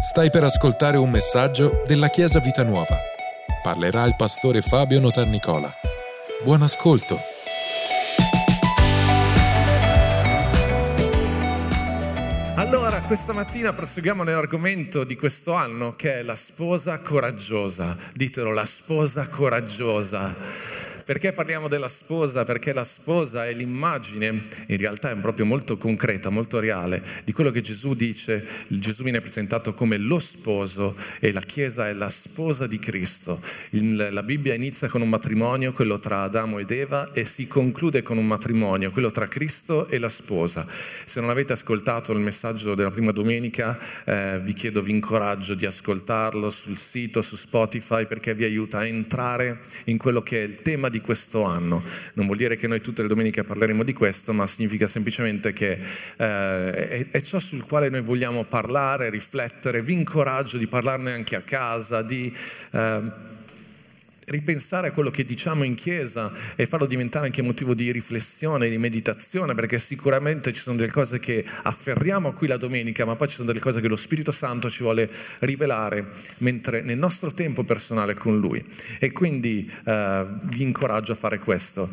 Stai per ascoltare un messaggio della Chiesa Vita Nuova. Parlerà il pastore Fabio Notarnicola. Buon ascolto. Allora, questa mattina proseguiamo nell'argomento di questo anno che è la sposa coraggiosa. Ditelo, la sposa coraggiosa. Perché parliamo della sposa? Perché la sposa è l'immagine, in realtà è proprio molto concreta, molto reale, di quello che Gesù dice. Gesù viene presentato come lo sposo e la Chiesa è la sposa di Cristo. La Bibbia inizia con un matrimonio, quello tra Adamo ed Eva, e si conclude con un matrimonio, quello tra Cristo e la sposa. Se non avete ascoltato il messaggio della prima domenica, eh, vi chiedo, vi incoraggio di ascoltarlo sul sito, su Spotify, perché vi aiuta a entrare in quello che è il tema di di questo anno. Non vuol dire che noi tutte le domeniche parleremo di questo, ma significa semplicemente che eh, è, è, ciò sul quale noi vogliamo parlare, riflettere. Vi incoraggio di parlarne anche a casa, di... Eh, ripensare a quello che diciamo in chiesa e farlo diventare anche motivo di riflessione, di meditazione, perché sicuramente ci sono delle cose che afferriamo qui la domenica, ma poi ci sono delle cose che lo Spirito Santo ci vuole rivelare mentre nel nostro tempo personale con Lui. E quindi eh, vi incoraggio a fare questo.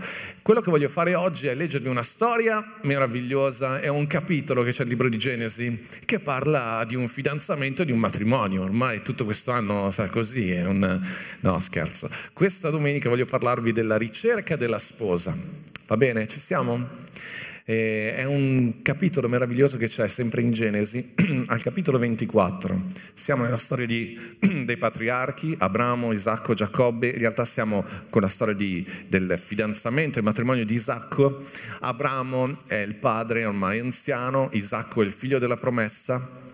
Quello che voglio fare oggi è leggervi una storia meravigliosa, è un capitolo che c'è nel libro di Genesi che parla di un fidanzamento e di un matrimonio. Ormai tutto questo anno sa così, è un... no scherzo. Questa domenica voglio parlarvi della ricerca della sposa. Va bene? Ci siamo? Eh, è un capitolo meraviglioso che c'è sempre in Genesi, al capitolo 24. Siamo nella storia di, dei patriarchi, Abramo, Isacco, Giacobbe. In realtà siamo con la storia di, del fidanzamento e matrimonio di Isacco. Abramo è il padre ormai anziano, Isacco è il figlio della promessa.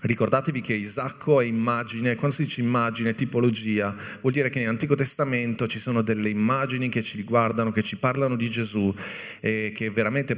Ricordatevi che Isacco è immagine, quando si dice immagine, tipologia, vuol dire che nell'Antico Testamento ci sono delle immagini che ci riguardano, che ci parlano di Gesù e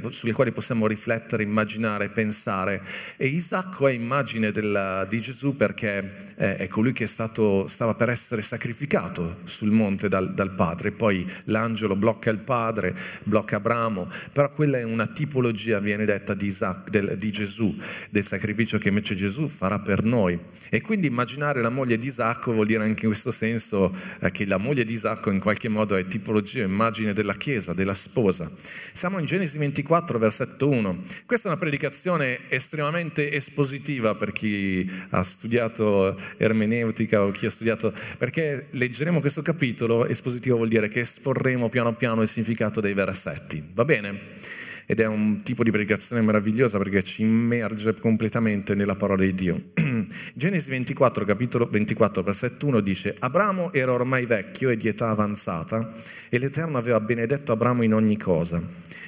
sulle quali possiamo riflettere, immaginare, pensare. E Isacco è immagine della, di Gesù perché è colui che stato, stava per essere sacrificato sul monte dal, dal, padre, poi l'angelo blocca il padre, blocca Abramo, però quella è una tipologia, viene detta, di, Isacco, del, di Gesù, del sacrificio che invece Gesù Gesù farà per noi. E quindi immaginare la moglie di Isacco vuol dire anche in questo senso eh, che la moglie di Isacco in qualche modo è tipologia, immagine della Chiesa, della sposa. Siamo in Genesi 24, versetto 1. Questa è una predicazione estremamente espositiva per chi ha studiato ermeneutica o chi ha studiato, perché leggeremo questo capitolo, espositivo vuol dire che esporremo piano piano il significato dei versetti. Va bene? Ed è un tipo di predicazione meravigliosa perché ci immerge completamente nella parola di Dio. Genesi 24, capitolo 24, versetto 1 dice Abramo era ormai vecchio e di età avanzata e l'Eterno aveva benedetto Abramo in ogni cosa.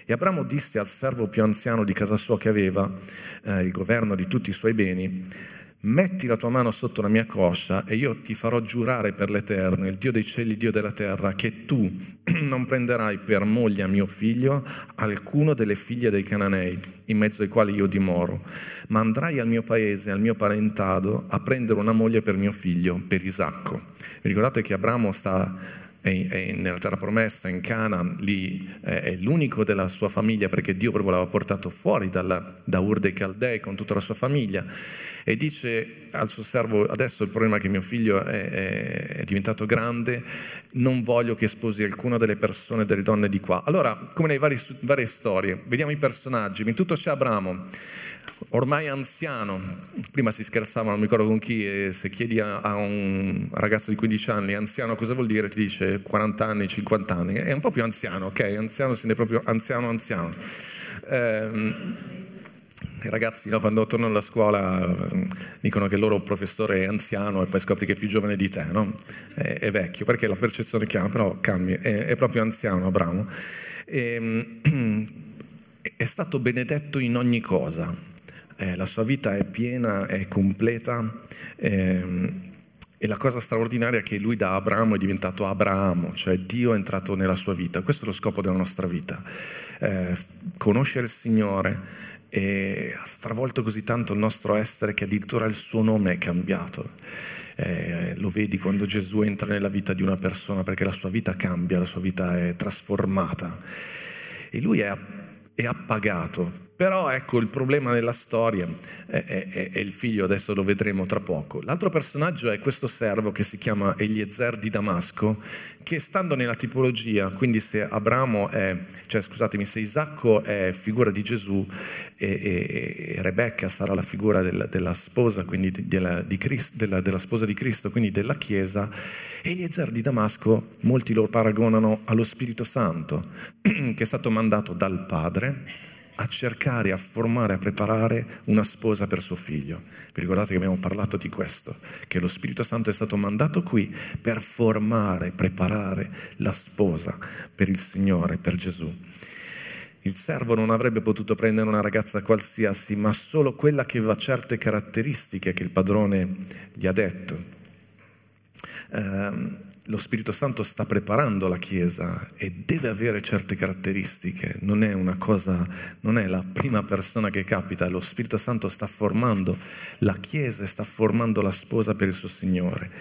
E Abramo disse al servo più anziano di casa sua che aveva eh, il governo di tutti i suoi beni metti la tua mano sotto la mia coscia e io ti farò giurare per l'Eterno, il Dio dei cieli, il Dio della terra, che tu non prenderai per moglie a mio figlio alcuno delle figlie dei Cananei, in mezzo ai quali io dimoro, ma andrai al mio paese, al mio parentado, a prendere una moglie per mio figlio, per Isacco. Ricordate che Abramo sta è, nella terra promessa, in Canaan, lì è l'unico della sua famiglia perché Dio proprio l'aveva portato fuori dalla, da Ur dei Caldei con tutta la sua famiglia. E dice al suo servo adesso il problema è che mio figlio è, è, è diventato grande, non voglio che sposi alcuna delle persone, delle donne di qua. Allora, come nelle varie, varie storie, vediamo i personaggi, in tutto c'è Abramo ormai anziano, prima si scherzava, non mi ricordo con chi, e se chiedi a, a, un ragazzo di 15 anni anziano cosa vuol dire, ti dice 40 anni, 50 anni, è un po' più anziano, ok? Anziano si è proprio anziano, anziano. Eh, i ragazzi no, quando tornano alla scuola dicono che il loro professore è anziano e poi scopri che è più giovane di te, no? è, è, vecchio, perché la percezione chiama, però cambia, è, è proprio anziano Abramo. E, è stato benedetto in ogni cosa, eh, la sua vita è piena, è completa. Eh, e la cosa straordinaria è che lui da Abramo è diventato Abramo, cioè Dio è entrato nella sua vita. Questo è lo scopo della nostra vita. Eh, conoscere il Signore e ha stravolto così tanto il nostro essere che addirittura il suo nome è cambiato. Eh, lo vedi quando Gesù entra nella vita di una persona perché la sua vita cambia, la sua vita è trasformata. E lui è, è appagato Però ecco il problema nella storia è, il figlio, adesso lo vedremo tra poco. L'altro personaggio è questo servo che si chiama Eliezer di Damasco, che stando nella tipologia, quindi se Abramo è, cioè scusatemi, se Isacco è figura di Gesù e, e, e Rebecca sarà la figura della, della sposa, quindi della, di Cristo, della, della sposa di Cristo, quindi della Chiesa, Eliezer di Damasco molti lo paragonano allo Spirito Santo, che è stato mandato dal Padre a cercare, a formare, a preparare una sposa per suo figlio. Vi ricordate che abbiamo parlato di questo, che lo Spirito Santo è stato mandato qui per formare, preparare la sposa per il Signore, per Gesù. Il servo non avrebbe potuto prendere una ragazza qualsiasi, ma solo quella che aveva certe caratteristiche che il padrone gli ha detto. Um, lo Spirito Santo sta preparando la Chiesa e deve avere certe caratteristiche, non è una cosa, non è la prima persona che capita, lo Spirito Santo sta formando la Chiesa e sta formando la sposa per il suo Signore.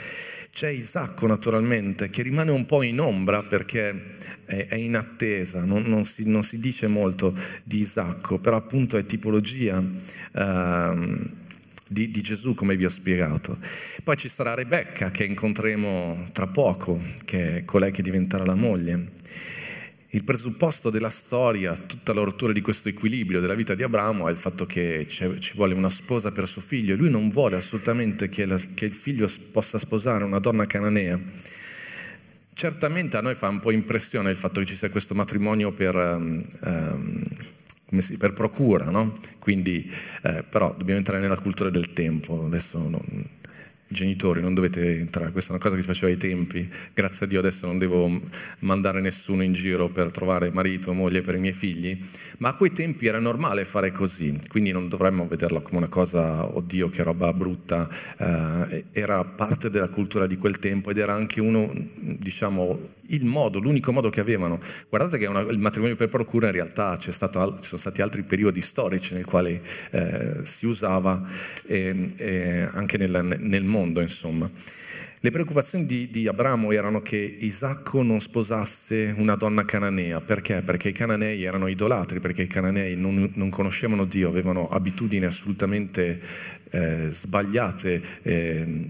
C'è Isacco naturalmente che rimane un po' in ombra perché è, in attesa, non, non, si, non, si, dice molto di Isacco, però appunto è tipologia. Uh, di, di, Gesù, come vi ho spiegato. Poi ci sarà Rebecca, che incontreremo tra poco, che è colei che diventerà la moglie. Il presupposto della storia, tutta la rottura di questo equilibrio della vita di Abramo è il fatto che ci vuole una sposa per suo figlio e lui non vuole assolutamente che, la, che il figlio possa sposare una donna cananea. Certamente a noi fa un po' impressione il fatto che ci sia questo matrimonio per... Um, um, si, per procura, no? Quindi, eh, però dobbiamo entrare nella cultura del tempo, adesso non, genitori, non dovete entrare, questa è una cosa che si faceva ai tempi, grazie a Dio adesso non devo mandare nessuno in giro per trovare marito o moglie per i miei figli, ma a quei tempi era normale fare così, quindi non dovremmo vederla come una cosa, oddio che roba brutta, eh, era parte della cultura di quel tempo ed era anche uno, diciamo, il modo, l'unico modo che avevano. Guardate che una, il matrimonio per procura in realtà stato, ci sono stati altri periodi storici nel quale eh, si usava eh, eh, anche nel, nel mondo insomma. Le preoccupazioni di, di, Abramo erano che Isacco non sposasse una donna cananea. Perché? Perché i cananei erano idolatri, perché i cananei non, non conoscevano Dio, avevano abitudini assolutamente eh, sbagliate, eh,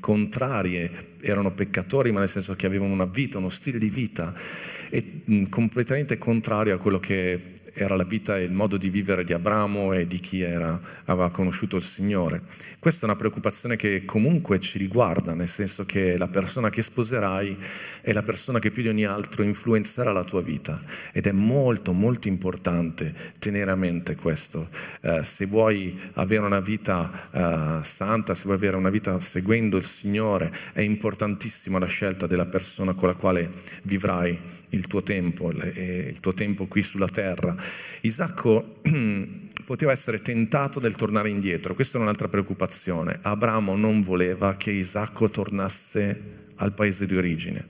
contrarie, erano peccatori, ma nel senso che avevano una vita, uno stile di vita e, mh, completamente contrario a quello che era la vita e il modo di vivere di Abramo e di chi era, aveva conosciuto il Signore. Questa è una preoccupazione che comunque ci riguarda, nel senso che la persona che sposerai è la persona che più di ogni altro influenzerà la tua vita ed è molto molto importante tenere a mente questo. Eh, se vuoi avere una vita eh, santa, se vuoi avere una vita seguendo il Signore, è importantissima la scelta della persona con la quale vivrai il tuo tempo, il tuo tempo qui sulla terra. Isacco poteva essere tentato nel tornare indietro, questa è un'altra preoccupazione. Abramo non voleva che Isacco tornasse al paese di origine,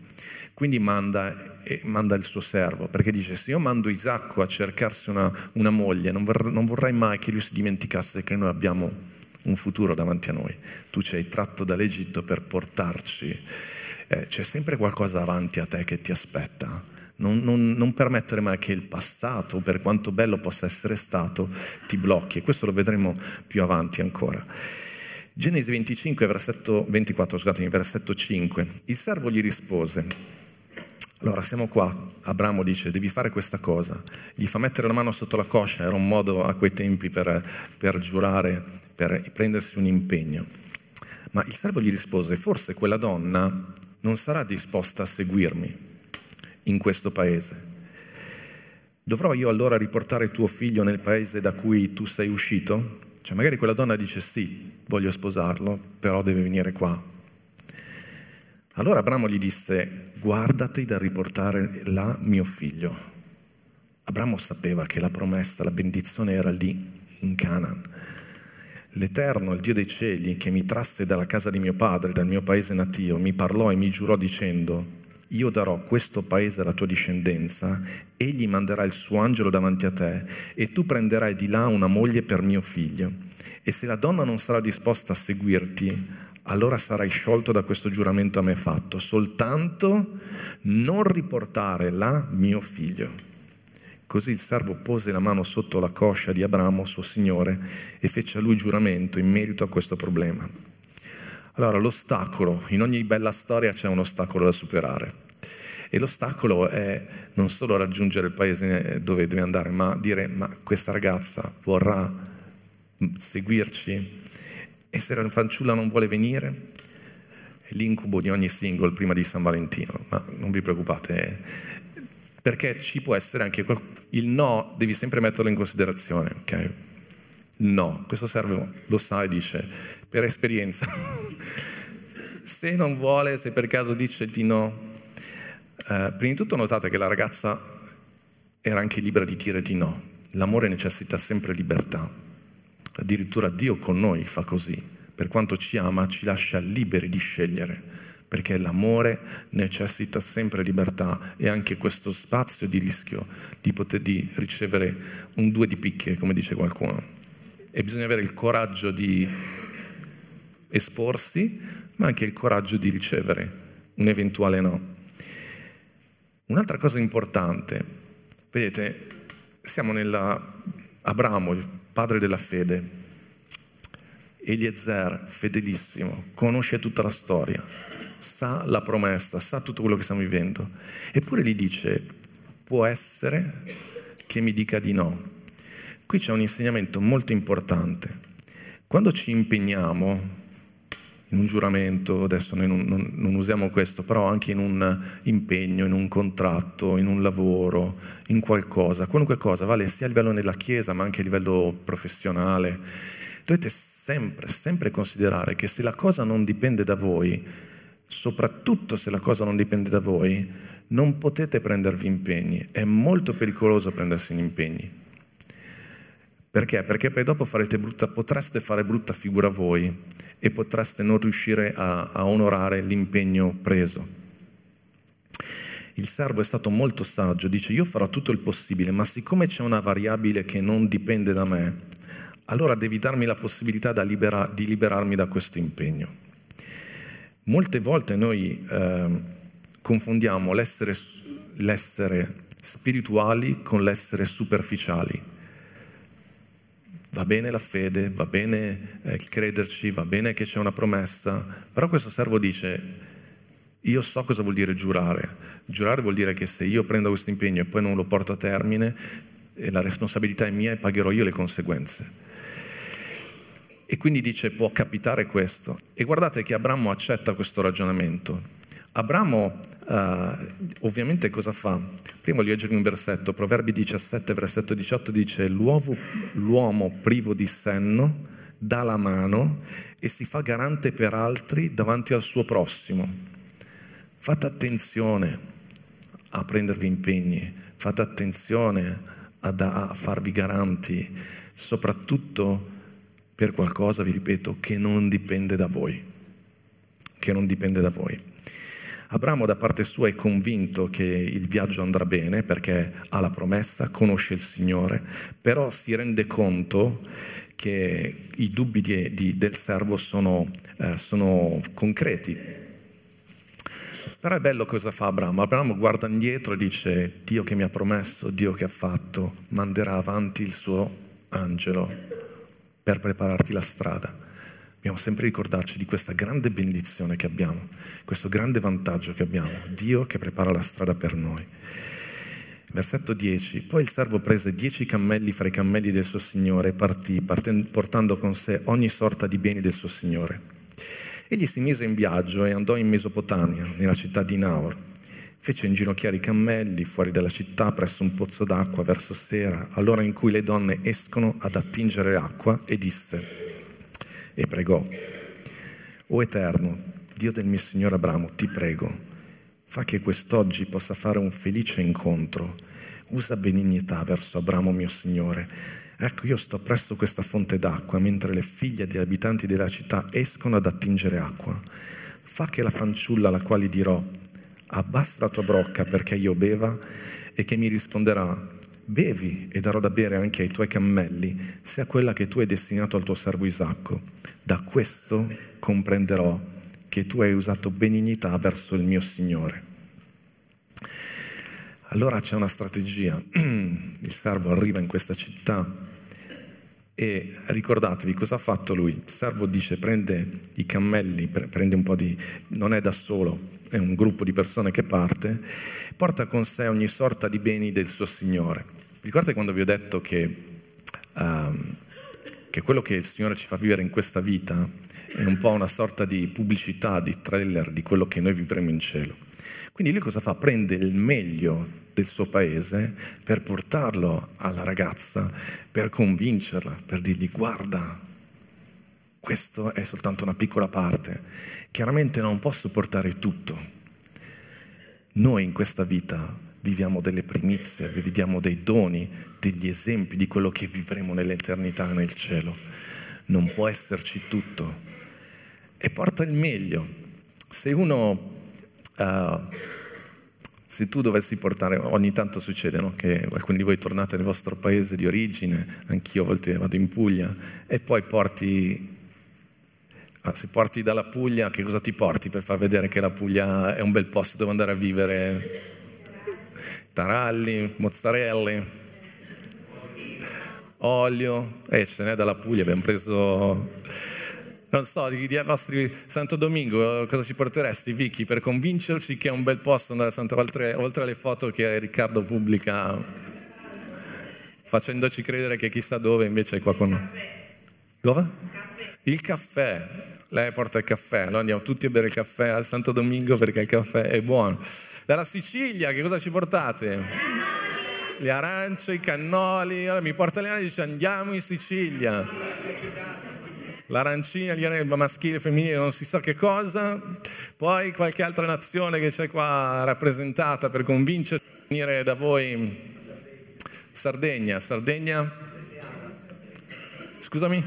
quindi manda, manda il suo servo, perché dice se io mando Isacco a cercarsi una, una moglie, non, vorrei, non vorrei mai che lui si dimenticasse che noi abbiamo un futuro davanti a noi. Tu ci hai tratto dall'Egitto per portarci eh, c'è sempre qualcosa davanti a te che ti aspetta. Non, non, non, permettere mai che il passato, per quanto bello possa essere stato, ti blocchi. E questo lo vedremo più avanti ancora. Genesi 25, versetto 24, scusatemi, versetto 5. Il servo gli rispose, allora siamo qua, Abramo dice devi fare questa cosa, gli fa mettere la mano sotto la coscia, era un modo a quei tempi per, per giurare, per prendersi un impegno. Ma il servo gli rispose, forse quella donna non sarà disposta a seguirmi in questo paese. Dovrò io allora riportare tuo figlio nel paese da cui tu sei uscito? Cioè magari quella donna dice sì, voglio sposarlo, però deve venire qua. Allora Abramo gli disse, guardati da riportare là mio figlio. Abramo sapeva che la promessa, la benedizione era lì, in Canaan. L'Eterno, il Dio dei cieli, che mi trasse dalla casa di mio padre, dal mio paese natio, mi parlò e mi giurò dicendo, io darò questo paese alla tua discendenza, egli manderà il suo angelo davanti a te e tu prenderai di là una moglie per mio figlio. E se la donna non sarà disposta a seguirti, allora sarai sciolto da questo giuramento a me fatto, soltanto non riportare là mio figlio. Così il servo pose la mano sotto la coscia di Abramo, suo signore, e fece a lui giuramento in merito a questo problema. Allora, l'ostacolo, in ogni bella storia c'è un ostacolo da superare. E l'ostacolo è non solo raggiungere il paese dove deve andare, ma dire, ma questa ragazza vorrà seguirci? E se la fanciulla non vuole venire? È l'incubo di ogni single prima di San Valentino, ma non vi preoccupate, perché ci può essere anche il no, devi sempre metterlo in considerazione, ok? No, questo serve, lo sai, dice, per esperienza. se non vuole, se per caso dice di no, eh, prima di tutto notate che la ragazza era anche libera di dire di no. L'amore necessita sempre libertà. Addirittura Dio con noi fa così. Per quanto ci ama, ci lascia liberi di scegliere perché l'amore necessita sempre libertà e anche questo spazio di rischio di poter di ricevere un due di picche, come dice qualcuno. E bisogna avere il coraggio di esporsi, ma anche il coraggio di ricevere un eventuale no. Un'altra cosa importante, vedete, siamo nella Abramo, il padre della fede, Eliezer, fedelissimo, conosce tutta la storia, sa la promessa, sa tutto quello che stiamo vivendo. Eppure gli dice, può essere che mi dica di no. Qui c'è un insegnamento molto importante. Quando ci impegniamo in un giuramento, adesso noi non, non, non, usiamo questo, però anche in un impegno, in un contratto, in un lavoro, in qualcosa, qualunque cosa, vale sia a livello nella Chiesa ma anche a livello professionale, dovete sempre, sempre considerare che se la cosa non dipende da voi, soprattutto se la cosa non dipende da voi, non potete prendervi impegni. È molto pericoloso prendersi impegni. Perché? Perché poi dopo brutta, potreste fare brutta figura voi e potreste non riuscire a, a onorare l'impegno preso. Il servo è stato molto saggio, dice io farò tutto il possibile, ma siccome c'è una variabile che non dipende da me, allora devi darmi la possibilità libera, di liberarmi da questo impegno. Molte volte noi eh, confondiamo l'essere, l'essere spirituali con l'essere superficiali. Va bene la fede, va bene eh, crederci, va bene che c'è una promessa, però questo servo dice, io so cosa vuol dire giurare. Giurare vuol dire che se io prendo questo impegno e poi non lo porto a termine, eh, la responsabilità è mia e pagherò io le conseguenze. E quindi dice può capitare questo. E guardate che Abramo accetta questo ragionamento. Abramo uh, ovviamente cosa fa? Prima voglio leggere un versetto, Proverbi 17, versetto 18 dice l'uomo, l'uomo privo di senno dà la mano e si fa garante per altri davanti al suo prossimo. Fate attenzione a prendervi impegni, fate attenzione a, da, a farvi garanti, soprattutto per qualcosa, vi ripeto, che non dipende da voi. Che non dipende da voi. Abramo da parte sua è convinto che il viaggio andrà bene perché ha la promessa, conosce il Signore, però si rende conto che i dubbi di, di, del servo sono, eh, sono concreti. Però è bello cosa fa Abramo. Abramo guarda indietro e dice, Dio che mi ha promesso, Dio che ha fatto, manderà avanti il suo angelo per prepararti la strada. Dobbiamo sempre ricordarci di questa grande benedizione che abbiamo, questo grande vantaggio che abbiamo, Dio che prepara la strada per noi. Versetto 10. Poi il servo prese dieci cammelli fra i cammelli del suo signore e partì, portando con sé ogni sorta di beni del suo signore. Egli si mise in viaggio e andò in Mesopotamia, nella città di Naor Fece inginocchiare i cammelli fuori dalla città presso un pozzo d'acqua verso sera, all'ora in cui le donne escono ad attingere acqua, e disse, e pregò, O Eterno, Dio del mio Signore Abramo, ti prego, fa che quest'oggi possa fare un felice incontro, usa benignità verso Abramo mio Signore. Ecco, io sto presso questa fonte d'acqua, mentre le figlie degli abitanti della città escono ad attingere acqua. Fa che la fanciulla alla quale dirò, abbassa la tua brocca perché io beva e che mi risponderà, bevi e darò da bere anche ai tuoi cammelli, sia quella che tu hai destinato al tuo servo Isacco. Da questo comprenderò che tu hai usato benignità verso il mio Signore. Allora c'è una strategia. Il servo arriva in questa città e ricordatevi cosa ha fatto lui. Il servo dice prende i cammelli, prende un po' di... non è da solo, è un gruppo di persone che parte, porta con sé ogni sorta di beni del suo Signore. Ricordate quando vi ho detto che, um, che quello che il Signore ci fa vivere in questa vita è un po' una sorta di pubblicità, di trailer di quello che noi vivremo in cielo. Quindi lui cosa fa? Prende il meglio del suo paese per portarlo alla ragazza, per convincerla, per dirgli guarda, questo è soltanto una piccola parte. Chiaramente non posso portare tutto. Noi in questa vita viviamo delle primizie, viviamo dei doni, degli esempi di quello che vivremo nell'eternità nel cielo. Non può esserci tutto. E porta il meglio. Se uno Uh, se tu dovessi portare, ogni tanto succede no? che alcuni di voi tornate nel vostro paese di origine, anch'io a volte vado in Puglia, e poi porti, ah, se porti dalla Puglia, che cosa ti porti per far vedere che la Puglia è un bel posto dove andare a vivere? Taralli, mozzarelle, olio, e eh, ce n'è dalla Puglia, abbiamo preso non so, di, di nostri Santo Domingo, cosa ci porteresti, Vicky, per convincerci che è un bel posto andare a Santo oltre, oltre alle foto che Riccardo pubblica, facendoci credere che chissà dove invece è qua con noi. Dove? Il caffè. Lei porta il caffè, noi andiamo tutti a bere il caffè a Santo Domingo perché il caffè è buono. Dalla Sicilia, che cosa ci portate? Le arance, i cannoli. Allora mi porta le arance e dice andiamo in Sicilia l'arancina, il maschile, il femminile, non si sa che cosa, poi qualche altra nazione che c'è qua rappresentata per convincere a venire da voi. Sardegna, Sardegna? Scusami?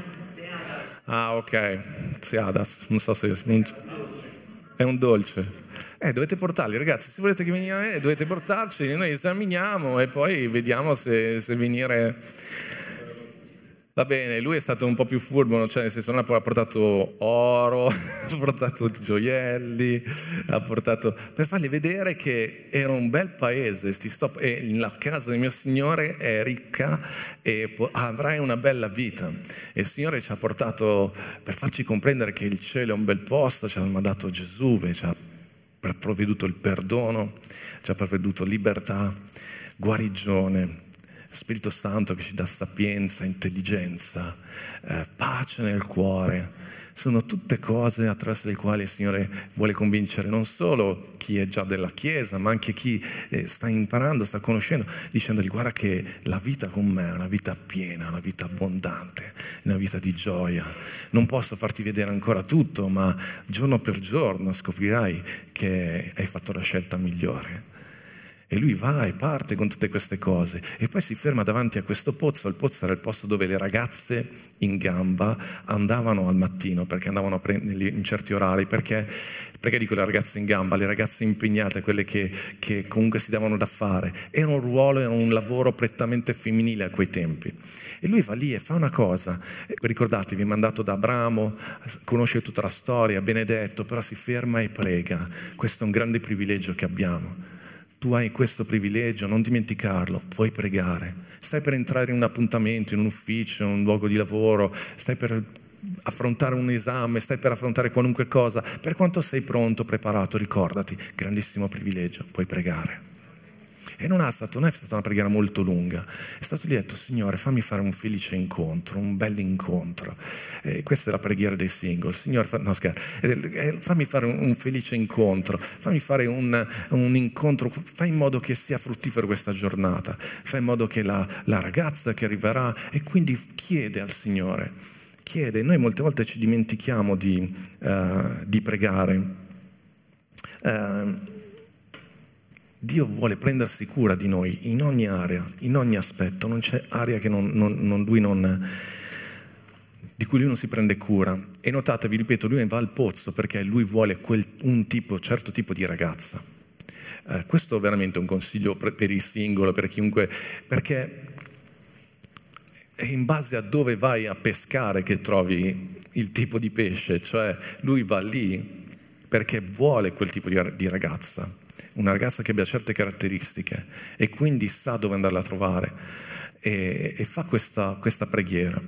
Ah, ok, Seadas, non so se è un dolce. Eh, dovete portarli, ragazzi, se volete che veniate, dovete portarci, noi esaminiamo e poi vediamo se, se venire. Va bene, lui è stato un po' più furbo, cioè nel senso non ha portato oro, ha portato gioielli, ha portato... per fargli vedere che era un bel paese stop, e la casa del mio Signore è ricca e avrai una bella vita. E il Signore ci ha portato per farci comprendere che il cielo è un bel posto, ci ha mandato Gesù, ci ha provveduto il perdono, ci ha provveduto libertà, guarigione Spirito Santo che ci dà sapienza, intelligenza, eh, pace nel cuore. Sono tutte cose attraverso le quali il Signore vuole convincere non solo chi è già della Chiesa, ma anche chi eh, sta imparando, sta conoscendo, dicendogli guarda che la vita con me è una vita piena, una vita abbondante, una vita di gioia. Non posso farti vedere ancora tutto, ma giorno per giorno scoprirai che hai fatto la scelta migliore. E lui va e parte con tutte queste cose e poi si ferma davanti a questo pozzo. Il pozzo era il posto dove le ragazze in gamba andavano al mattino perché andavano a prenderli in certi orari. Perché, perché dico le ragazze in gamba? Le ragazze impegnate, quelle che, che comunque si davano da fare. Era un ruolo, era un lavoro prettamente femminile a quei tempi. E lui va lì e fa una cosa. Ricordatevi, mandato da Abramo, conosce tutta la storia, benedetto, però si ferma e prega. Questo è un grande privilegio che abbiamo tu hai questo privilegio, non dimenticarlo, puoi pregare. Stai per entrare in un appuntamento, in un ufficio, in un luogo di lavoro, stai per affrontare un esame, stai per affrontare qualunque cosa. Per quanto sei pronto, preparato, ricordati, grandissimo privilegio, puoi pregare. E non, stato, non, è stata una preghiera molto lunga, è stato detto, Signore, fammi fare un felice incontro, un bel incontro. E questa è la preghiera dei single. Signore, fa, no, scherzo, eh, fammi fare un, un, felice incontro, fammi fare un, un, incontro, fai in modo che sia fruttifero questa giornata, fai in modo che la, la ragazza che arriverà e quindi chiede al Signore, chiede, noi molte volte ci dimentichiamo di, uh, di pregare. Uh, Dio vuole prendersi cura di noi in ogni area, in ogni aspetto, non c'è area non, non, non, di cui lui non si prende cura. E notate, vi ripeto, lui va al pozzo perché lui vuole quel, un tipo, certo tipo di ragazza. Eh, questo è veramente un consiglio per, il singolo, per chiunque, perché è in base a dove vai a pescare che trovi il tipo di pesce, cioè lui va lì perché vuole quel tipo di ragazza una ragazza che abbia certe caratteristiche e quindi sa dove andarla a trovare e, e fa questa, questa preghiera.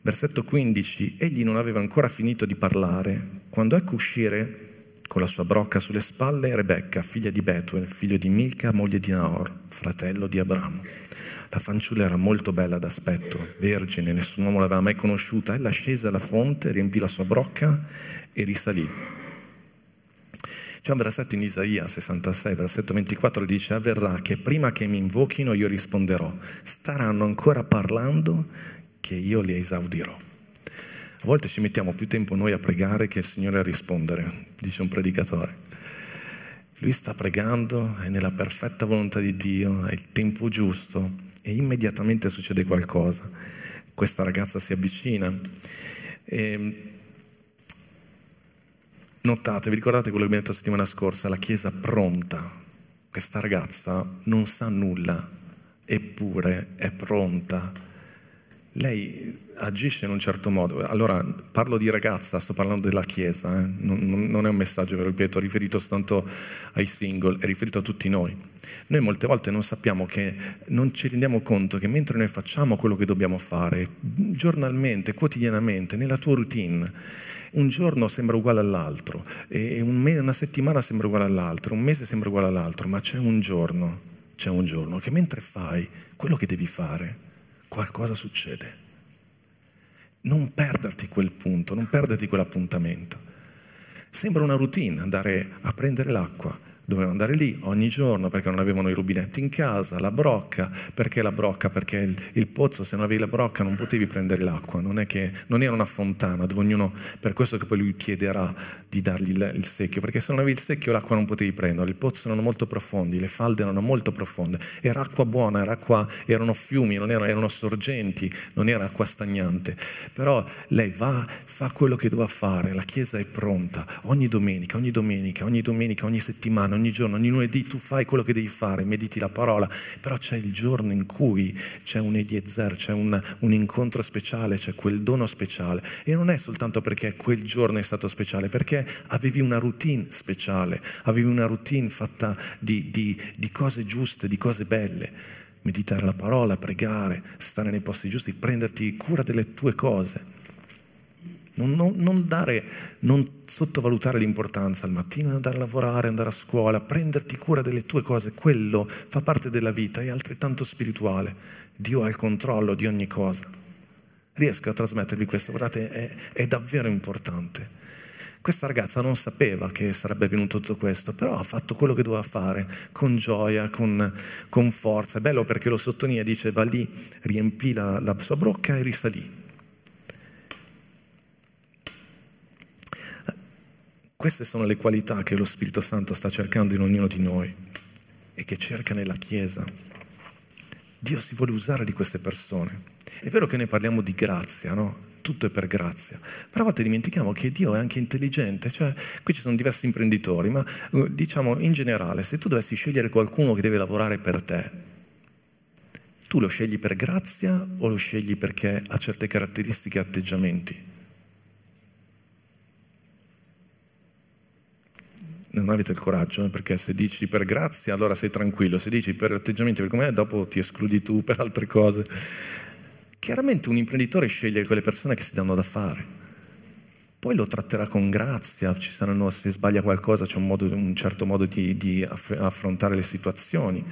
Versetto 15, egli non aveva ancora finito di parlare quando ecco uscire con la sua brocca sulle spalle Rebecca, figlia di Betuel, figlio di Milca, moglie di Naor, fratello di Abramo. La fanciulla era molto bella d'aspetto, vergine, nessun uomo l'aveva mai conosciuta. Ella scese alla fonte, riempì la sua brocca e risalì. C'è un versetto in Isaia 66, versetto 24, dice, avverrà che prima che mi invochino io risponderò, staranno ancora parlando che io li esaudirò. A volte ci mettiamo più tempo noi a pregare che il Signore a rispondere, dice un predicatore. Lui sta pregando, è nella perfetta volontà di Dio, è il tempo giusto e immediatamente succede qualcosa. Questa ragazza si avvicina e notate, vi ricordate quello che abbiamo detto la settimana scorsa, la Chiesa pronta. Questa ragazza non sa nulla, eppure è pronta lei agisce in un certo modo. Allora, parlo di ragazza, sto parlando della Chiesa, eh? non, non, è un messaggio, ve lo ripeto, riferito soltanto ai single, è riferito a tutti noi. Noi molte volte non sappiamo che, non ci rendiamo conto che mentre noi facciamo quello che dobbiamo fare, giornalmente, quotidianamente, nella tua routine, un giorno sembra uguale all'altro, un me- una settimana sembra uguale all'altro, un mese sembra uguale all'altro, ma c'è un giorno, c'è un giorno che mentre fai quello che devi fare, qualcosa succede. Non perderti quel punto, non perderti quell'appuntamento. Sembra una routine andare a prendere l'acqua, dovevano andare lì ogni giorno perché non avevano i rubinetti in casa, la brocca, perché la brocca? Perché il, il pozzo, se non avevi la brocca non potevi prendere l'acqua, non, che, non era una fontana dove ognuno, per questo che poi lui chiederà di dargli il, il, secchio, perché se non avevi il secchio l'acqua non potevi prendere, il pozzo erano molto profondi, le falde erano molto profonde, era acqua buona, era acqua, erano fiumi, erano, erano sorgenti, non era acqua stagnante, però lei va, fa quello che doveva fare, la chiesa è pronta, ogni domenica, ogni domenica, ogni domenica, ogni settimana, ogni giorno, ogni lunedì tu fai quello che devi fare, mediti la parola, però c'è il giorno in cui c'è un Eliezer, c'è un, un incontro speciale, c'è quel dono speciale e non è soltanto perché quel giorno è stato speciale, perché avevi una routine speciale, avevi una routine fatta di, di, di cose giuste, di cose belle meditare la parola, pregare, stare nei posti giusti, prenderti cura delle tue cose. Non, non, non, dare, non sottovalutare l'importanza al mattino, andare a lavorare, andare a scuola, prenderti cura delle tue cose, quello fa parte della vita, è altrettanto spirituale. Dio ha il controllo di ogni cosa. Riesco a trasmettervi questo, guardate, è, è davvero importante. Questa ragazza non sapeva che sarebbe venuto tutto questo, però ha fatto quello che doveva fare, con gioia, con, con forza. È bello perché lo sottolinea, dice, va lì, riempì la, la sua brocca e risalì. Queste sono le qualità che lo Spirito Santo sta cercando in ognuno di noi e che cerca nella Chiesa. Dio si vuole usare di queste persone. È vero che noi parliamo di grazia, no? Tutto è per grazia. Però a volte dimentichiamo che Dio è anche intelligente. Cioè, qui ci sono diversi imprenditori, ma eh, diciamo in generale, se tu dovessi scegliere qualcuno che deve lavorare per te, tu lo scegli per grazia o lo scegli perché ha certe caratteristiche e atteggiamenti? Non avete il coraggio, eh, perché se dici per grazia allora sei tranquillo, se dici per atteggiamenti per com'è, dopo ti escludi tu per altre cose. Chiaramente un imprenditore sceglie quelle persone che si danno da fare poi lo tratterà con grazia, ci saranno, se sbaglia qualcosa c'è un, modo, un certo modo di, di, affrontare le situazioni.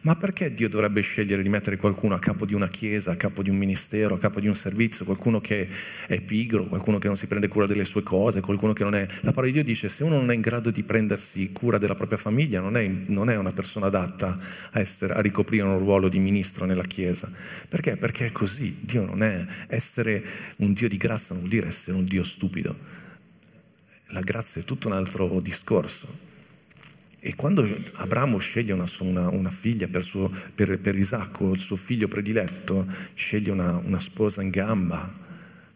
Ma perché Dio dovrebbe scegliere di mettere qualcuno a capo di una chiesa, a capo di un ministero, a capo di un servizio, qualcuno che è pigro, qualcuno che non si prende cura delle sue cose, qualcuno che non è... La parola di Dio dice se uno non è in grado di prendersi cura della propria famiglia, non è, non è una persona adatta a, essere, a ricoprire un ruolo di ministro nella chiesa. Perché? Perché è così. Dio non è... Essere un Dio di grazia non vuol dire essere un Dio stupido la grazia è tutto un altro discorso. E quando Abramo sceglie una, una, una figlia per, suo, per, per, Isacco, il suo figlio prediletto, sceglie una, una sposa in gamba,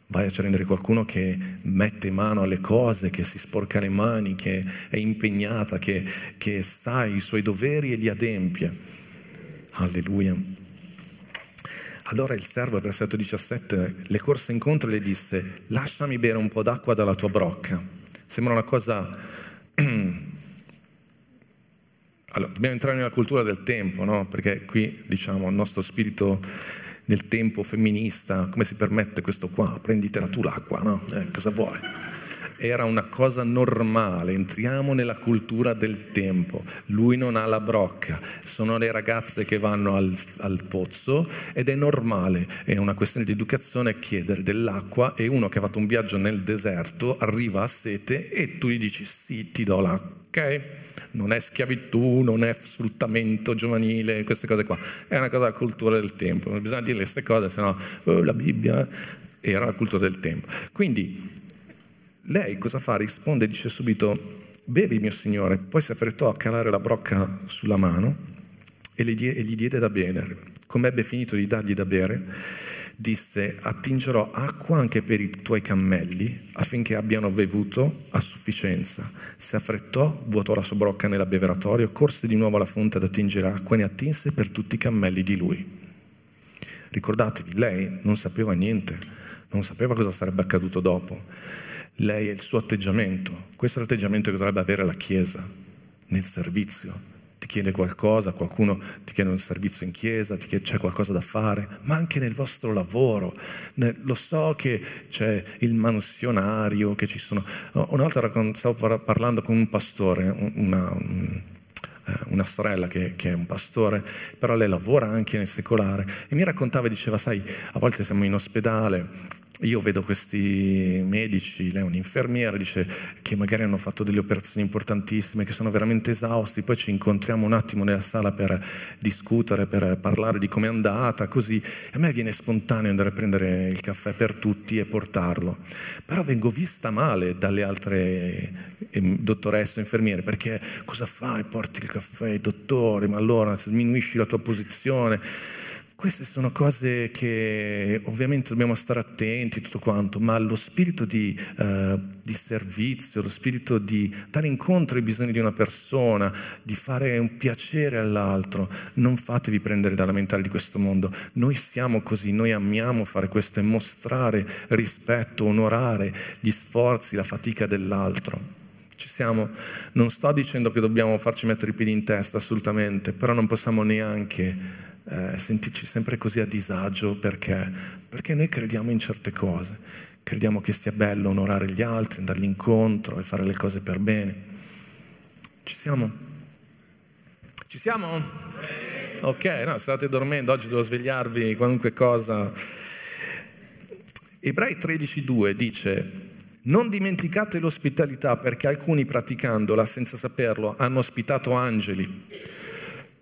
vai a prendere qualcuno che mette mano alle cose, che si sporca le mani, che è impegnata, che, che sa i suoi doveri e li adempie. Alleluia. Allora il servo, versetto 17, le corse incontro e le disse, lasciami bere un po' d'acqua dalla tua brocca. Sembra una cosa allora, dobbiamo entrare nella cultura del tempo, no? perché qui diciamo il nostro spirito nel tempo femminista, come si permette questo qua? Prenditela tu l'acqua, no? Eh, cosa vuoi? Era una cosa normale, entriamo nella cultura del tempo, lui non ha la brocca, sono le ragazze che vanno al, al pozzo ed è normale, è una questione di educazione chiedere dell'acqua e uno che ha fatto un viaggio nel deserto arriva a sete e tu gli dici sì, ti do l'acqua, ok? non è schiavitù, non è sfruttamento giovanile, queste cose qua. È una cosa della cultura del tempo. Bisogna dire queste cose, se no oh, la Bibbia era la cultura del tempo. Quindi lei cosa fa? Risponde e dice subito, bevi mio signore, poi si affrettò a calare la brocca sulla mano e gli diede da bere. Come ebbe finito di dargli da bere, disse attingerò acqua anche per i tuoi cammelli affinché abbiano bevuto a sufficienza. Si affrettò, vuotò la sua brocca nell'abbeveratorio, corse di nuovo alla fonte ad attingere acqua e ne attinse per tutti i cammelli di lui. Ricordatevi, lei non sapeva niente, non sapeva cosa sarebbe accaduto dopo. Lei è il suo atteggiamento, questo è l'atteggiamento che dovrebbe avere la Chiesa. Nel servizio, ti chiede qualcosa, qualcuno ti chiede un servizio in chiesa, ti chiede c'è qualcosa da fare, ma anche nel vostro lavoro. Lo so che c'è il mansionario, che ci sono... Una volta stavo parlando con un pastore, una, eh, una sorella che, che, è un pastore, però lei lavora anche nel secolare e mi raccontava e diceva, sai, a volte siamo in ospedale io vedo questi medici, lei è un'infermiera, dice che magari hanno fatto delle operazioni importantissime, che sono veramente esausti, poi ci incontriamo un attimo nella sala per discutere, per parlare di come è andata, così. a me viene spontaneo andare a prendere il caffè per tutti e portarlo. Però vengo vista male dalle altre ehm, dottoresse o infermiere, perché cosa fai? Porti il caffè, dottore, ma allora diminuisci la tua posizione. Queste sono cose che ovviamente dobbiamo stare attenti, tutto quanto, ma lo spirito di, uh, di, servizio, lo spirito di dare incontro ai bisogni di una persona, di fare un piacere all'altro, non fatevi prendere dalla mentale di questo mondo. Noi siamo così, noi amiamo fare questo e mostrare rispetto, onorare gli sforzi, la fatica dell'altro. Ci siamo, non sto dicendo che dobbiamo farci mettere i piedi in testa assolutamente, però non possiamo neanche eh, sentirci sempre così a disagio perché? perché noi crediamo in certe cose, crediamo che sia bello onorare gli altri, andargli incontro e fare le cose per bene. Ci siamo? Ci siamo? Ok, no, state dormendo, oggi devo svegliarvi qualunque cosa. Ebrei 13.2 dice, non dimenticate l'ospitalità perché alcuni praticandola senza saperlo hanno ospitato angeli.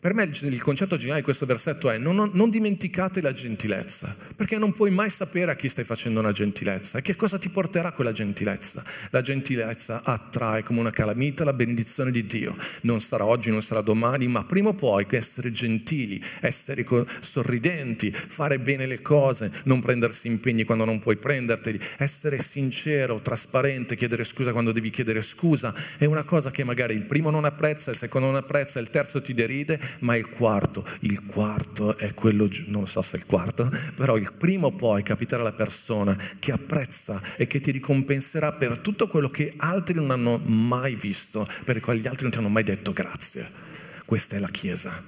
Per me il concetto generale di questo versetto è non, non, dimenticate la gentilezza, perché non puoi mai sapere a chi stai facendo una gentilezza e che cosa ti porterà quella gentilezza. La gentilezza attrae come una calamita la benedizione di Dio. Non sarà oggi, non sarà domani, ma prima o poi essere gentili, essere sorridenti, fare bene le cose, non prendersi impegni quando non puoi prenderteli, essere sincero, trasparente, chiedere scusa quando devi chiedere scusa, è una cosa che magari il primo non apprezza, il secondo non apprezza, il terzo ti deride ma il quarto, il quarto è quello, non so se è il quarto, però il primo poi capiterà la persona che apprezza e che ti ricompenserà per tutto quello che altri non hanno mai visto, per il quale gli altri non ti hanno mai detto grazie. Questa è la Chiesa,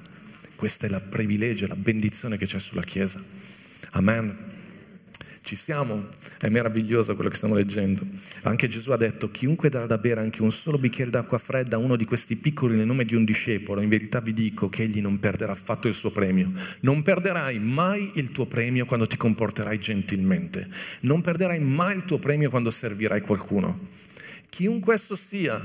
questo è il privilegio, la benedizione che c'è sulla Chiesa. Amen. Ci siamo? È meraviglioso quello che stiamo leggendo. Anche Gesù ha detto, chiunque darà da bere anche un solo bicchiere d'acqua fredda a uno di questi piccoli nel nome di un discepolo, in verità vi dico che egli non perderà affatto il suo premio. Non perderai mai il tuo premio quando ti comporterai gentilmente. Non perderai mai il tuo premio quando servirai qualcuno. Chiunque esso sia,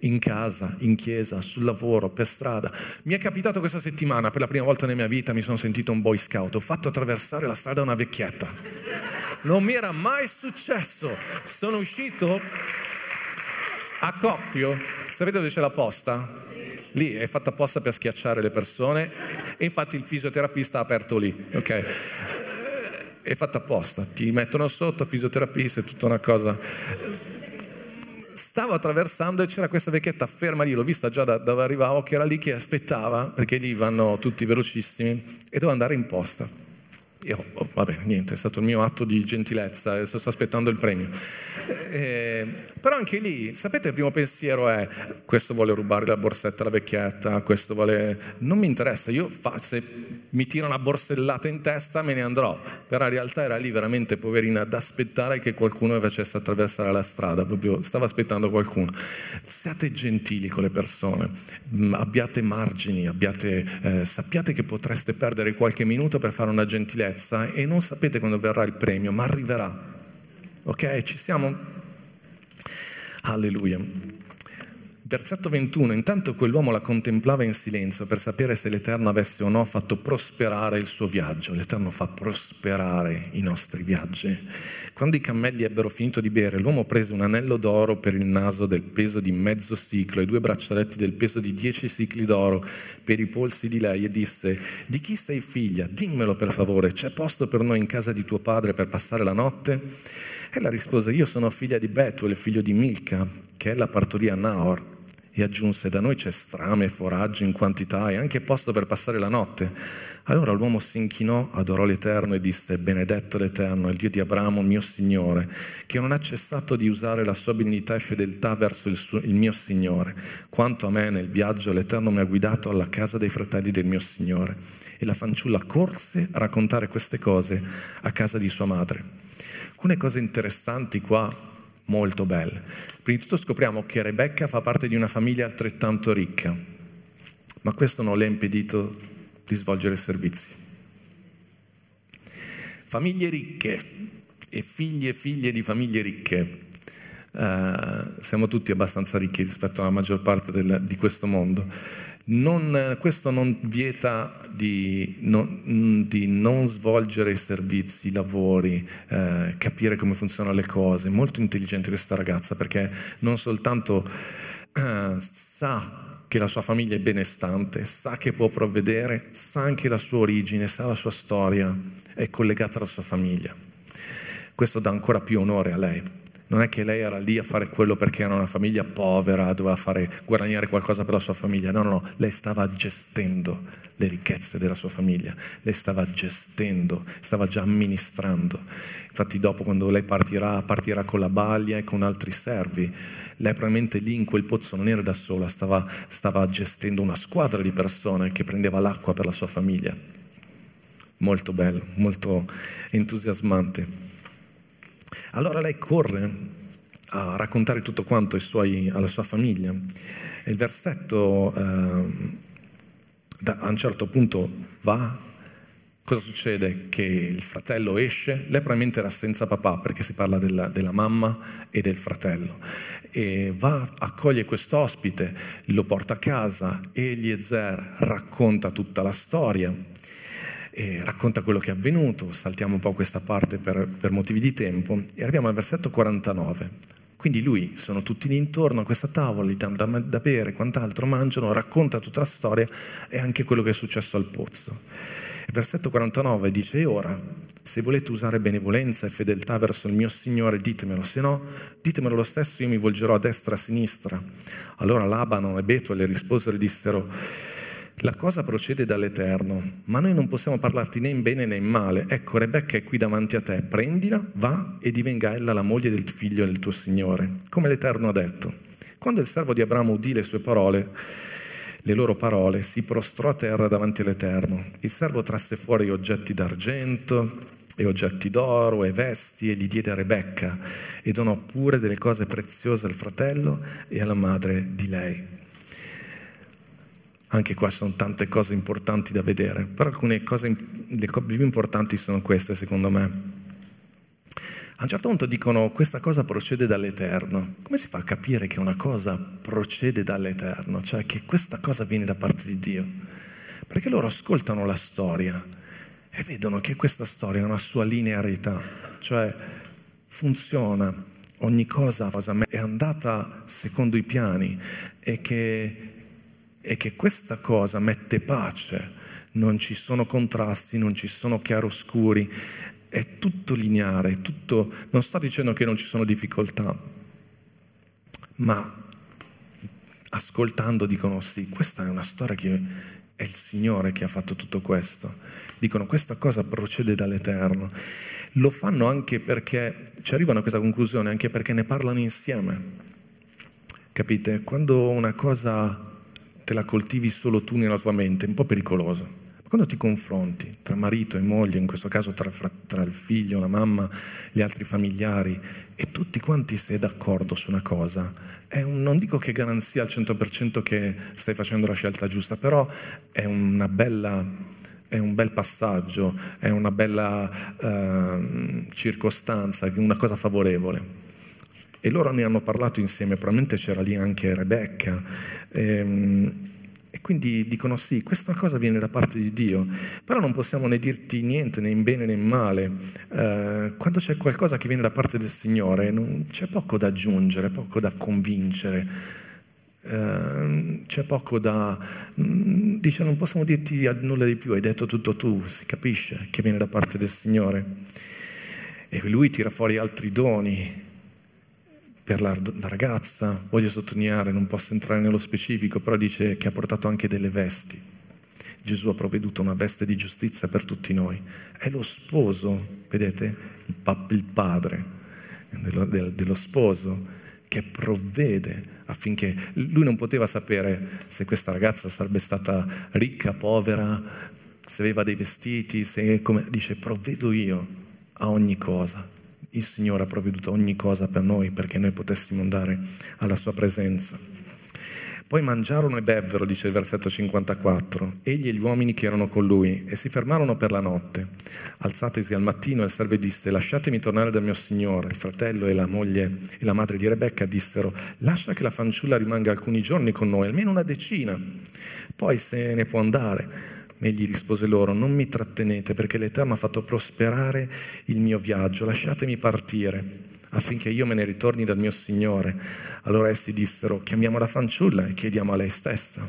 in casa, in chiesa, sul lavoro, per strada. Mi è capitato questa settimana, per la prima volta nella mia vita mi sono sentito un boy scout, ho fatto attraversare la strada una vecchietta. Non mi era mai successo. Sono uscito a Coppio, sapete dove c'è la posta? Lì è fatta apposta per schiacciare le persone e infatti il fisioterapista ha aperto lì, ok? È fatta apposta, ti mettono sotto, fisioterapista, è tutta una cosa stavo attraversando e c'era questa vecchietta ferma lì, l'ho vista già da dove arrivavo, che era lì che aspettava, perché lì vanno tutti velocissimi, e dovevo andare in posta. Io, oh, vabbè, niente, è stato il mio atto di gentilezza, adesso sto aspettando il premio. Eh, però anche lì, sapete, il primo pensiero è, questo vuole rubare la borsetta alla vecchietta, questo vuole... Non mi interessa, io fa, se mi tira una borsellata in testa me ne andrò. Però in realtà era lì veramente poverina ad aspettare che qualcuno mi facesse attraversare la strada, proprio stava aspettando qualcuno. Siate gentili con le persone, mm, abbiate margini, abbiate, eh, sappiate che potreste perdere qualche minuto per fare una gentilezza bellezza e non sapete quando verrà il premio, ma arriverà. Ok? Ci siamo? Alleluia. Versetto 21. Intanto quell'uomo la contemplava in silenzio per sapere se l'Eterno avesse o no fatto prosperare il suo viaggio. L'Eterno fa prosperare i nostri viaggi. Quando i cammelli ebbero finito di bere, l'uomo prese un anello d'oro per il naso del peso di mezzo ciclo e due braccialetti del peso di dieci cicli d'oro per i polsi di lei e disse, di chi sei figlia? Dimmelo per favore, c'è posto per noi in casa di tuo padre per passare la notte? Ella rispose, io sono figlia di Betuel, figlio di Milca, che è la partoria Naor e aggiunse, da noi c'è strame foraggio in quantità e anche posto per passare la notte. Allora l'uomo si inchinò, adorò l'Eterno e disse, benedetto l'Eterno, il Dio di Abramo, mio Signore, che non ha cessato di usare la sua benignità e fedeltà verso il, suo, il mio Signore. Quanto a me nel viaggio l'Eterno mi ha guidato alla casa dei fratelli del mio Signore. E la fanciulla corse a raccontare queste cose a casa di sua madre. Alcune cose interessanti qua molto belle. Prima di tutto scopriamo che Rebecca fa parte di una famiglia altrettanto ricca, ma questo non le ha impedito di svolgere servizi. Famiglie ricche e figli e figlie di famiglie ricche. Uh, siamo tutti abbastanza ricchi rispetto alla maggior parte del, di questo mondo non, questo non vieta di, non, di, non, svolgere i servizi, i lavori, eh, capire come funzionano le cose. Molto intelligente questa ragazza perché non soltanto eh, sa che la sua famiglia è benestante, sa che può provvedere, sa anche la sua origine, sa la sua storia, è collegata alla sua famiglia. Questo dà ancora più onore a lei non è che lei era lì a fare quello perché era una famiglia povera, doveva fare, guadagnare qualcosa per la sua famiglia. No, no, no, lei stava gestendo le ricchezze della sua famiglia, lei stava gestendo, stava già amministrando. Infatti dopo quando lei partirà, partirà con la baglia e con altri servi. Lei probabilmente lì in quel pozzo non era da sola, stava, stava gestendo una squadra di persone che prendeva l'acqua per la sua famiglia. Molto bello, molto entusiasmante. Allora lei corre a raccontare tutto quanto suoi, alla sua famiglia. E il versetto eh, da, a un certo punto va, cosa succede? Che il fratello esce, lei probabilmente era senza papà perché si parla della, della mamma e del fratello, e va, accoglie questo ospite, lo porta a casa, Eliezer racconta tutta la storia e racconta quello che è avvenuto, saltiamo un po' questa parte per, per motivi di tempo e arriviamo al versetto 49. Quindi lui, sono tutti lì intorno a questa tavola, gli danno da, da bere, quant'altro, mangiano, racconta tutta la storia e anche quello che è successo al pozzo. Il versetto 49 dice, e ora, se volete usare benevolenza e fedeltà verso il mio Signore, ditemelo, se no, ditemelo lo stesso, io mi volgerò a destra e a sinistra. Allora Labano e Betuel risposero e dissero, la cosa procede dall'Eterno, ma noi non possiamo parlarti né in bene né in male. Ecco, Rebecca è qui davanti a te, prendila, va e divenga ella la moglie del figlio del tuo Signore, come l'Eterno ha detto. Quando il servo di Abramo udì le sue parole, le loro parole, si prostrò a terra davanti all'Eterno. Il servo trasse fuori oggetti d'argento e oggetti d'oro e vesti e li diede a Rebecca e donò pure delle cose preziose al fratello e alla madre di lei. Anche qua sono tante cose importanti da vedere, però alcune cose le più importanti sono queste secondo me. A un certo punto dicono questa cosa procede dall'Eterno. Come si fa a capire che una cosa procede dall'Eterno? Cioè che questa cosa viene da parte di Dio? Perché loro ascoltano la storia e vedono che questa storia ha una sua linearità, cioè funziona, ogni cosa è andata secondo i piani e che è che questa cosa mette pace, non ci sono contrasti, non ci sono chiaroscuri, è tutto lineare, è tutto, non sto dicendo che non ci sono difficoltà, ma ascoltando dicono sì, questa è una storia che è il Signore che ha fatto tutto questo. Dicono questa cosa procede dall'Eterno. Lo fanno anche perché, ci arrivano a questa conclusione, anche perché ne parlano insieme. Capite? Quando una cosa te la coltivi solo tu nella tua mente, è un po' pericoloso. Quando ti confronti tra marito e moglie, in questo caso tra, tra, il figlio, la mamma, gli altri familiari, e tutti quanti sei d'accordo su una cosa, un, non dico che garanzia al 100% che stai facendo la scelta giusta, però è una bella è un bel passaggio, è una bella uh, circostanza, una cosa favorevole. E loro ne hanno parlato insieme, probabilmente c'era lì anche Rebecca. Ehm, e quindi dicono sì, questa cosa viene da parte di Dio, però non possiamo né dirti niente né in bene né in male. Eh, quando c'è qualcosa che viene da parte del Signore non, c'è poco da aggiungere, poco da convincere, eh, c'è poco da... Mm, dice non possiamo dirti nulla di più, hai detto tutto tu, si capisce che viene da parte del Signore. E lui tira fuori altri doni, per la, la, ragazza, voglio sottolineare, non posso entrare nello specifico, però dice che ha portato anche delle vesti. Gesù ha provveduto una veste di giustizia per tutti noi. È lo sposo, vedete, il, pa- il padre dello, del, dello sposo che provvede affinché lui non poteva sapere se questa ragazza sarebbe stata ricca, povera, se aveva dei vestiti, se come dice provvedo io a ogni cosa il Signore ha provveduto ogni cosa per noi perché noi potessimo andare alla sua presenza. Poi mangiarono e bevvero, dice il versetto 54, egli e gli uomini che erano con lui, e si fermarono per la notte. Alzatesi al mattino, il servo disse, lasciatemi tornare dal mio Signore. Il fratello e la moglie e la madre di Rebecca dissero, lascia che la fanciulla rimanga alcuni giorni con noi, almeno una decina, poi se ne può andare. Egli rispose loro, non mi trattenete perché l'Eterno ha fatto prosperare il mio viaggio, lasciatemi partire affinché io me ne ritorni dal mio Signore. Allora essi dissero, chiamiamo la fanciulla e chiediamo a lei stessa.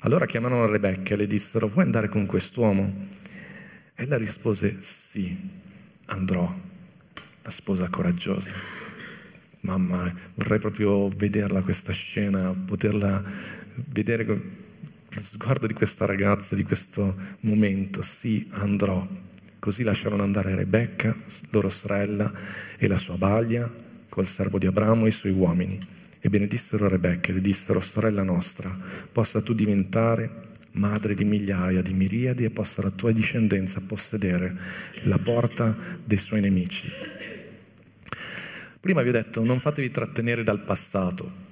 Allora chiamarono Rebecca e le dissero, vuoi andare con quest'uomo? Ella rispose, sì, andrò. La sposa coraggiosa. Mamma, vorrei proprio vederla questa scena, poterla vedere sguardo di questa ragazza, di questo momento, sì, andrò. Così lasciarono andare Rebecca, loro sorella, e la sua baglia, col servo di Abramo e i suoi uomini. E benedissero Rebecca e le dissero, sorella nostra, possa tu diventare madre di migliaia di miriadi e possa la tua discendenza possedere la porta dei suoi nemici. Prima vi ho detto, non fatevi trattenere dal passato.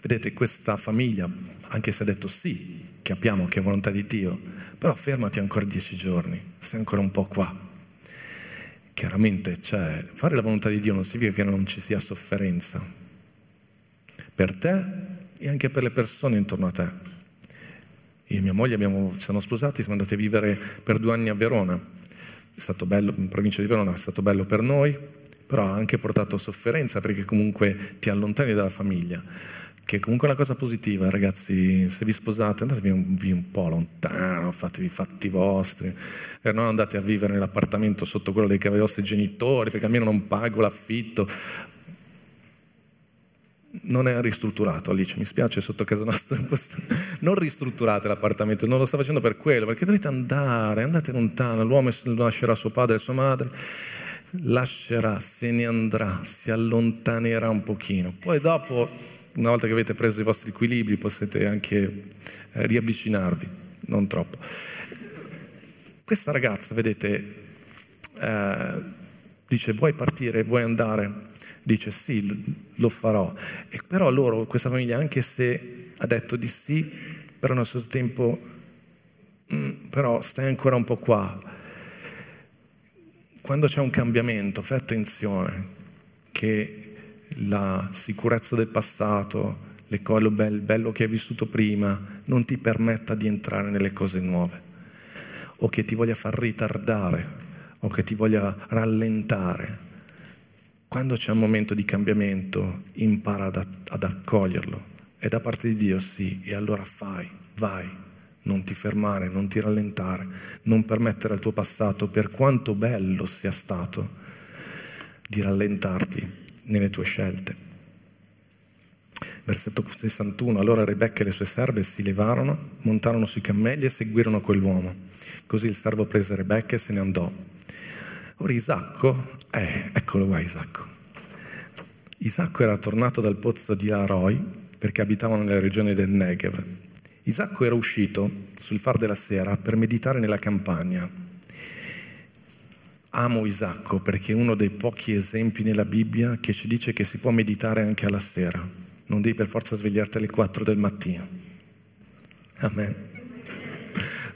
Vedete, questa famiglia anche se ha detto sì, capiamo che è volontà di Dio, però fermati ancora dieci giorni, stai ancora un po' qua. Chiaramente cioè, fare la volontà di Dio non significa che non ci sia sofferenza per te e anche per le persone intorno a te. Io e mia moglie abbiamo, ci siamo sposati, siamo andati a vivere per due anni a Verona. È stato bello, in provincia di Verona è stato bello per noi, però ha anche portato sofferenza perché comunque ti allontani dalla famiglia che comunque è una cosa positiva, ragazzi, se vi sposate andatevi un, un po' lontano, fatevi i fatti vostri, e non andate a vivere nell'appartamento sotto quello dei vostri genitori, perché almeno non pago l'affitto. Non è ristrutturato, Alice, mi spiace, sotto casa nostra. Non ristrutturate l'appartamento, non lo sto facendo per quello, perché dovete andare, andate lontano, l'uomo lascerà suo padre e sua madre, lascerà, se ne andrà, si allontanerà un pochino. Poi dopo una volta che avete preso i vostri equilibri potete anche eh, riavvicinarvi, non troppo. Questa ragazza, vedete, eh, dice vuoi partire, vuoi andare? Dice sì, lo farò. E però loro, questa famiglia, anche se ha detto di sì, però allo stesso tempo, mm, però stai ancora un po' qua. Quando c'è un cambiamento, fai attenzione che la sicurezza del passato, quello bello che hai vissuto prima, non ti permetta di entrare nelle cose nuove, o che ti voglia far ritardare, o che ti voglia rallentare. Quando c'è un momento di cambiamento, impara ad, ad accoglierlo. È da parte di Dio, sì, e allora fai, vai, non ti fermare, non ti rallentare, non permettere al tuo passato, per quanto bello sia stato, di rallentarti nelle tue scelte. Versetto 61. Allora Rebecca e le sue serve si levarono, montarono sui cammelli e seguirono quell'uomo. Così il servo prese Rebecca e se ne andò. Ora Isacco, eh, eccolo qua Isacco. Isacco era tornato dal pozzo di Aroi perché abitavano nella regione del Negev. Isacco era uscito sul far della sera per meditare nella campagna. Amo Isacco perché è uno dei pochi esempi nella Bibbia che ci dice che si può meditare anche alla sera. Non devi per forza svegliarti alle 4 del mattino. Amen.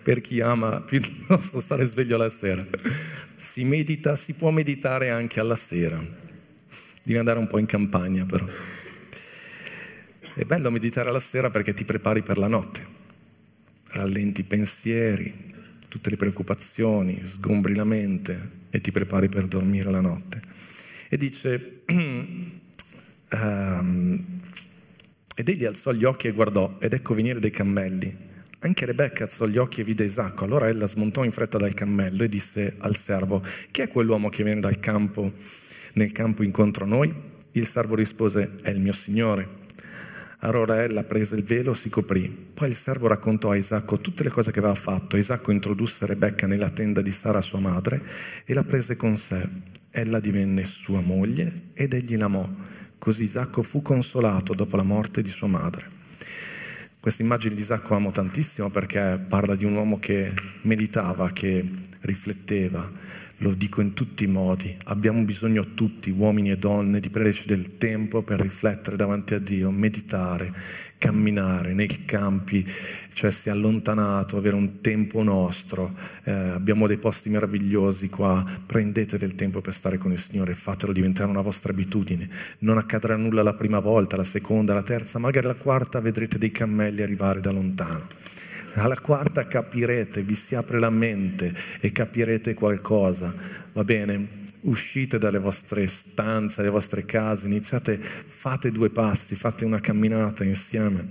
Per chi ama piuttosto stare sveglio alla sera si medita, si può meditare anche alla sera. Devi andare un po' in campagna però. È bello meditare alla sera perché ti prepari per la notte. Rallenti i pensieri, tutte le preoccupazioni, sgombri la mente e ti prepari per dormire la notte. E dice, um, ed egli alzò gli occhi e guardò, ed ecco venire dei cammelli anche Rebecca alzò gli occhi e vide Isacco. Allora ella smontò in fretta dal cammello e disse al servo: Chi è quell'uomo che viene dal campo, nel campo incontro a noi? Il servo rispose: È il mio signore. Allora ella prese il velo si coprì. Poi il servo raccontò a Isacco tutte le cose che aveva fatto. Isacco introdusse Rebecca nella tenda di Sara, sua madre, e la prese con sé. Ella divenne sua moglie ed egli l'amò. Così Isacco fu consolato dopo la morte di sua madre. Questa immagine di Isacco amo tantissimo perché parla di un uomo che meditava, che rifletteva, lo dico in tutti i modi, abbiamo bisogno tutti, uomini e donne, di prenderci del tempo per riflettere davanti a Dio, meditare, camminare nei campi, cioè si è allontanato, avere un tempo nostro. Eh, abbiamo dei posti meravigliosi qua, prendete del tempo per stare con il Signore, fatelo diventare una vostra abitudine. Non accadrà nulla la prima volta, la seconda, la terza, magari la quarta vedrete dei cammelli arrivare da lontano alla quarta capirete, vi si apre la mente e capirete qualcosa. Va bene? Uscite dalle vostre stanze, dalle vostre case, iniziate, fate due passi, fate una camminata insieme.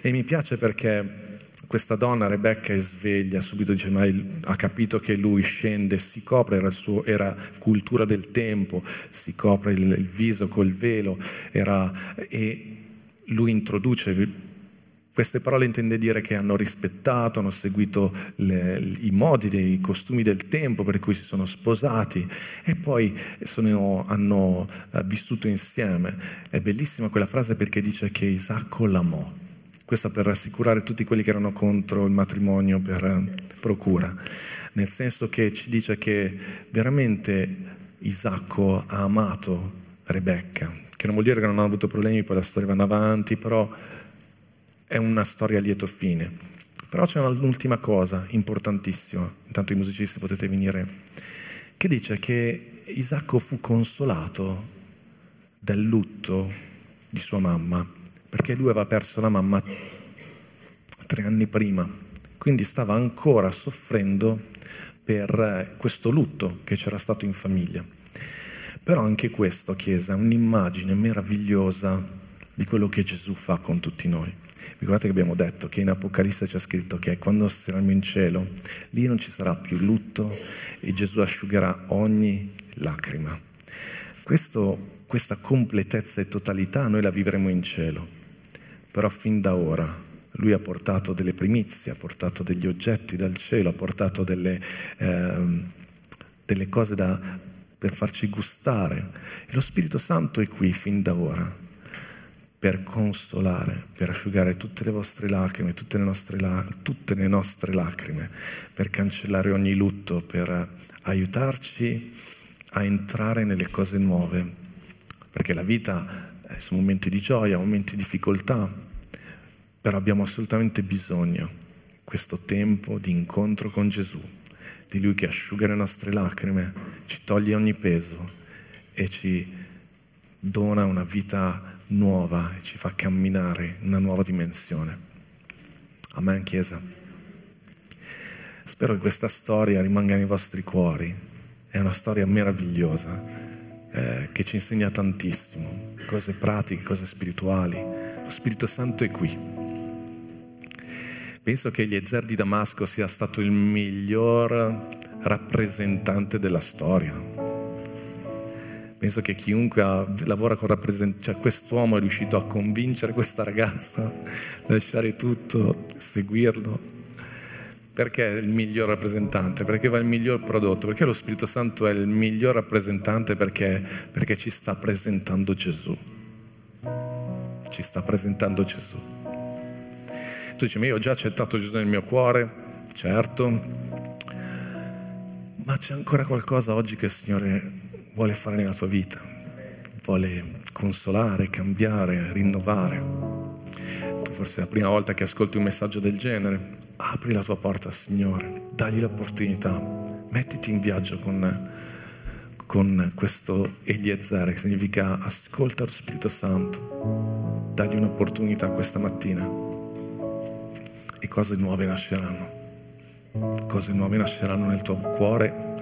E mi piace perché questa donna, Rebecca, è sveglia, subito dice, ma ha capito che lui scende, si copre, era, suo, era cultura del tempo, si copre il, il viso col velo, era, e lui introduce queste parole intende dire che hanno rispettato, hanno seguito le, i modi, i costumi del tempo per cui si sono sposati e poi sono, hanno uh, vissuto insieme. È bellissima quella frase perché dice che Isacco l'amò. Questo per rassicurare tutti quelli che erano contro il matrimonio per uh, procura, nel senso che ci dice che veramente Isacco ha amato Rebecca, che non vuol dire che non ha avuto problemi, poi la storia va avanti, però è una storia a lieto fine. Però c'è un'ultima cosa importantissima, intanto i musicisti potete venire, che dice che Isacco fu consolato del lutto di sua mamma, perché lui aveva perso la mamma tre anni prima, quindi stava ancora soffrendo per questo lutto che c'era stato in famiglia. Però anche questo, Chiesa, è un'immagine meravigliosa di quello che Gesù fa con tutti noi. Ricordate che abbiamo detto che in Apocalisse c'è scritto che quando saremo in cielo, lì non ci sarà più lutto e Gesù asciugherà ogni lacrima. Questo, questa completezza e totalità noi la vivremo in cielo, però fin da ora lui ha portato delle primizie, ha portato degli oggetti dal cielo, ha portato delle, eh, delle cose da, per farci gustare. E lo Spirito Santo è qui fin da ora per consolare, per asciugare tutte le vostre lacrime, tutte le, nostre, tutte le nostre lacrime, per cancellare ogni lutto, per aiutarci a entrare nelle cose nuove, perché la vita sono momenti di gioia, momenti di difficoltà, però abbiamo assolutamente bisogno questo tempo di incontro con Gesù, di Lui che asciuga le nostre lacrime, ci toglie ogni peso e ci dona una vita nuova e ci fa camminare in una nuova dimensione. Amen, Chiesa. Spero che questa storia rimanga nei vostri cuori. È una storia meravigliosa eh, che ci insegna tantissimo, cose pratiche, cose spirituali. Lo Spirito Santo è qui. Penso che Eliezer di Damasco sia stato il miglior rappresentante della storia Penso che chiunque lavora con rappresentanti, cioè quest'uomo è riuscito a convincere questa ragazza a lasciare tutto, seguirlo. Perché è il miglior rappresentante? Perché va il miglior prodotto? Perché lo Spirito Santo è il miglior rappresentante? Perché, perché ci sta presentando Gesù. Ci sta presentando Gesù. Tu dici, ma io ho già accettato Gesù nel mio cuore, certo, ma c'è ancora qualcosa oggi che il Signore vuole fare nella tua vita, vuole consolare, cambiare, rinnovare. Tu forse è la prima volta che ascolti un messaggio del genere, apri la tua porta al Signore, dagli l'opportunità, mettiti in viaggio con, con questo Eliezer, che significa ascolta lo Spirito Santo, dagli un'opportunità questa mattina. E cose nuove nasceranno. Cose nuove nasceranno nel tuo cuore,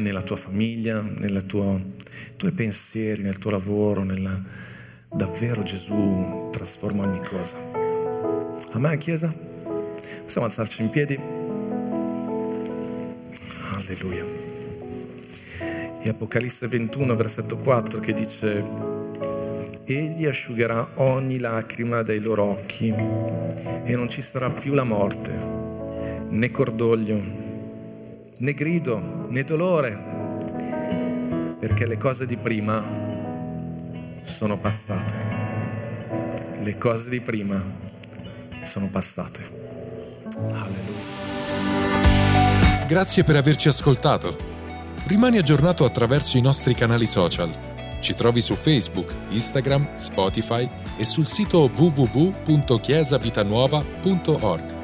nella tua famiglia, nei tuoi pensieri, nel tuo lavoro, nella... davvero Gesù trasforma ogni cosa. Amen, Chiesa? Possiamo alzarci in piedi? Alleluia. E Apocalisse 21, versetto 4, che dice, Egli asciugherà ogni lacrima dai loro occhi e non ci sarà più la morte, né cordoglio, né grido, né dolore, perché le cose di prima sono passate. Le cose di prima sono passate. Alleluia. Grazie per averci ascoltato. Rimani aggiornato attraverso i nostri canali social. Ci trovi su Facebook, Instagram, Spotify e sul sito www.chiesavitanuova.org.